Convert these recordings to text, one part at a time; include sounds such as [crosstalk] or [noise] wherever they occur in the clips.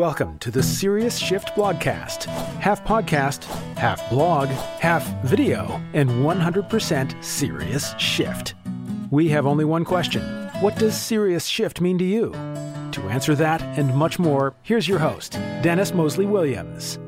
welcome to the Serious Shift Blogcast. Half podcast, half blog, half video, and 100% serious shift. We have only one question What does serious shift mean to you? To answer that and much more, here's your host, Dennis Moseley Williams.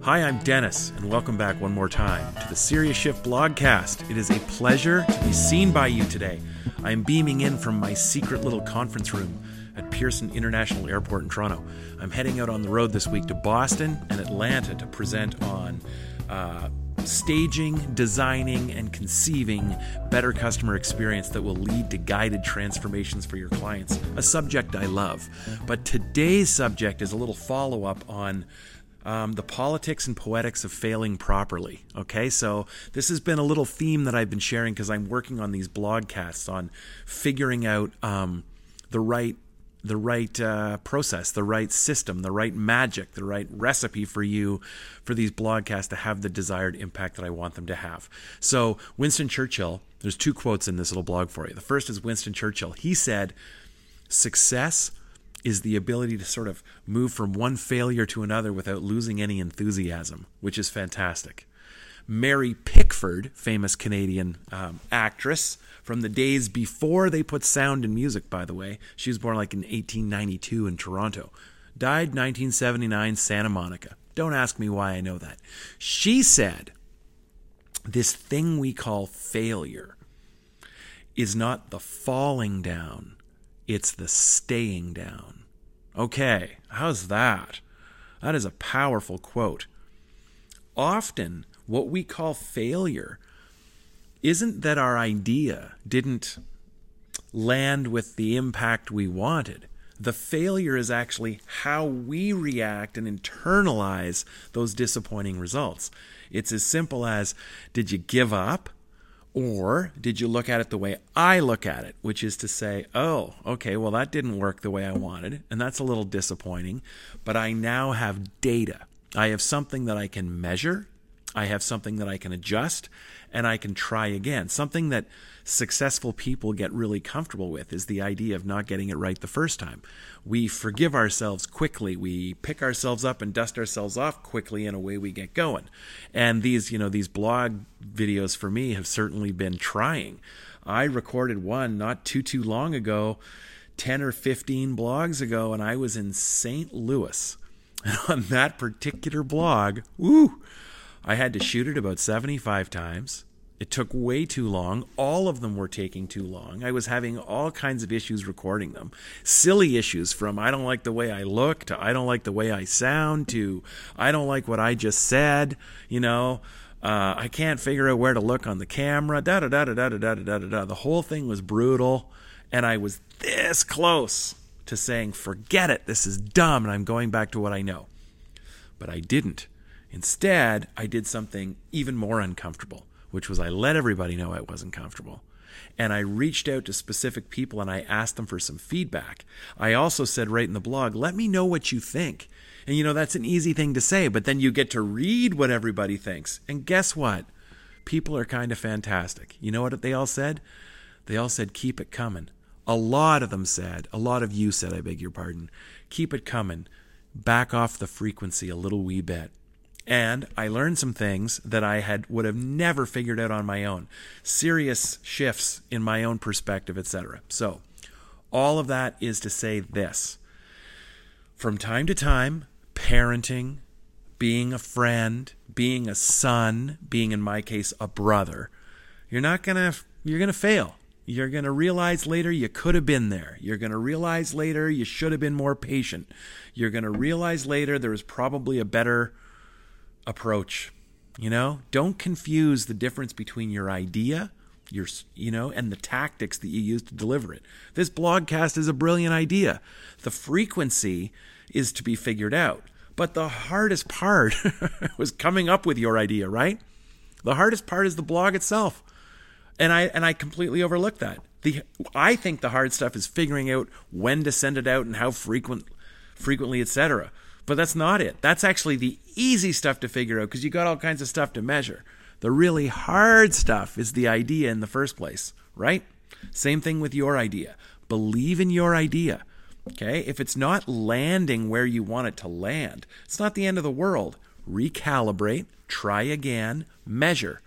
Hi, I'm Dennis, and welcome back one more time to the Serious Shift Blogcast. It is a pleasure to be seen by you today. I am beaming in from my secret little conference room at Pearson International Airport in Toronto. I'm heading out on the road this week to Boston and Atlanta to present on uh, staging, designing, and conceiving better customer experience that will lead to guided transformations for your clients, a subject I love. But today's subject is a little follow up on. Um, the politics and poetics of failing properly. Okay, so this has been a little theme that I've been sharing because I'm working on these blogcasts on figuring out um, the right the right uh, process, the right system, the right magic, the right recipe for you for these blogcasts to have the desired impact that I want them to have. So, Winston Churchill, there's two quotes in this little blog for you. The first is Winston Churchill. He said, Success is the ability to sort of move from one failure to another without losing any enthusiasm, which is fantastic. Mary Pickford, famous Canadian um, actress from the days before they put sound in music, by the way. She was born like in 1892 in Toronto. Died 1979, Santa Monica. Don't ask me why I know that. She said, This thing we call failure is not the falling down, it's the staying down. Okay, how's that? That is a powerful quote. Often, what we call failure isn't that our idea didn't land with the impact we wanted. The failure is actually how we react and internalize those disappointing results. It's as simple as did you give up? Or did you look at it the way I look at it, which is to say, oh, okay, well, that didn't work the way I wanted, and that's a little disappointing, but I now have data. I have something that I can measure I have something that I can adjust and I can try again. Something that successful people get really comfortable with is the idea of not getting it right the first time. We forgive ourselves quickly. We pick ourselves up and dust ourselves off quickly and away we get going. And these, you know, these blog videos for me have certainly been trying. I recorded one not too too long ago, 10 or 15 blogs ago and I was in St. Louis. [laughs] And on that particular blog, woo, I had to shoot it about 75 times. It took way too long. All of them were taking too long. I was having all kinds of issues recording them. Silly issues from I don't like the way I look to I don't like the way I sound to I don't like what I just said, you know. Uh, I can't figure out where to look on the camera. Da da da da da da da da da. The whole thing was brutal, and I was this close to saying, "Forget it. This is dumb," and I'm going back to what I know. But I didn't. Instead, I did something even more uncomfortable, which was I let everybody know I wasn't comfortable. And I reached out to specific people and I asked them for some feedback. I also said right in the blog, let me know what you think. And you know, that's an easy thing to say, but then you get to read what everybody thinks. And guess what? People are kind of fantastic. You know what they all said? They all said, keep it coming. A lot of them said, a lot of you said, I beg your pardon, keep it coming. Back off the frequency a little wee bit and I learned some things that I had would have never figured out on my own. Serious shifts in my own perspective, etc. So, all of that is to say this. From time to time, parenting, being a friend, being a son, being in my case a brother, you're not going to you're going to fail. You're going to realize later you could have been there. You're going to realize later you should have been more patient. You're going to realize later there was probably a better approach. You know, don't confuse the difference between your idea, your you know, and the tactics that you use to deliver it. This blogcast is a brilliant idea. The frequency is to be figured out. But the hardest part [laughs] was coming up with your idea, right? The hardest part is the blog itself. And I and I completely overlooked that. The I think the hard stuff is figuring out when to send it out and how frequent frequently, etc. But that's not it. That's actually the easy stuff to figure out because you got all kinds of stuff to measure. The really hard stuff is the idea in the first place, right? Same thing with your idea. Believe in your idea. Okay, if it's not landing where you want it to land, it's not the end of the world. Recalibrate, try again, measure.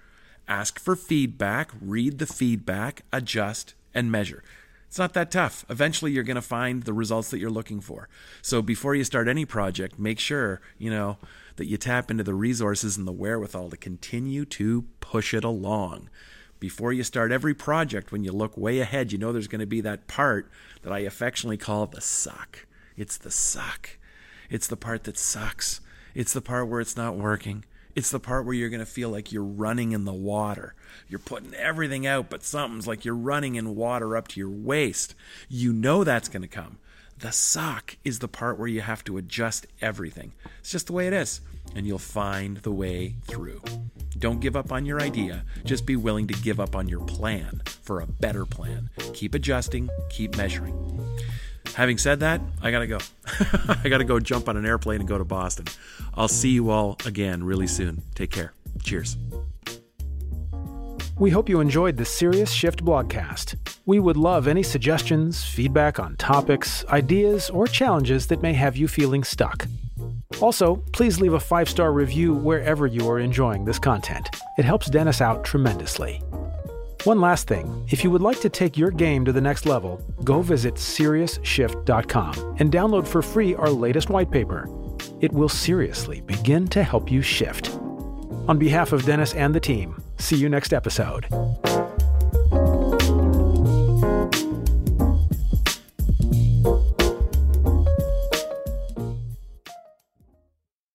Ask for feedback, read the feedback, adjust, and measure. It's not that tough. Eventually, you're going to find the results that you're looking for. So before you start any project, make sure, you know, that you tap into the resources and the wherewithal to continue to push it along. Before you start every project, when you look way ahead, you know there's going to be that part that I affectionately call the suck. It's the suck. It's the part that sucks. It's the part where it's not working. It's the part where you're going to feel like you're running in the water. You're putting everything out, but something's like you're running in water up to your waist. You know that's going to come. The sock is the part where you have to adjust everything. It's just the way it is, and you'll find the way through. Don't give up on your idea. Just be willing to give up on your plan for a better plan. Keep adjusting, keep measuring. Having said that, I gotta go. [laughs] I gotta go jump on an airplane and go to Boston. I'll see you all again really soon. Take care. Cheers. We hope you enjoyed the Serious Shift blogcast. We would love any suggestions, feedback on topics, ideas, or challenges that may have you feeling stuck. Also, please leave a five star review wherever you are enjoying this content. It helps Dennis out tremendously. One last thing if you would like to take your game to the next level, go visit SeriousShift.com and download for free our latest white paper. It will seriously begin to help you shift. On behalf of Dennis and the team, see you next episode.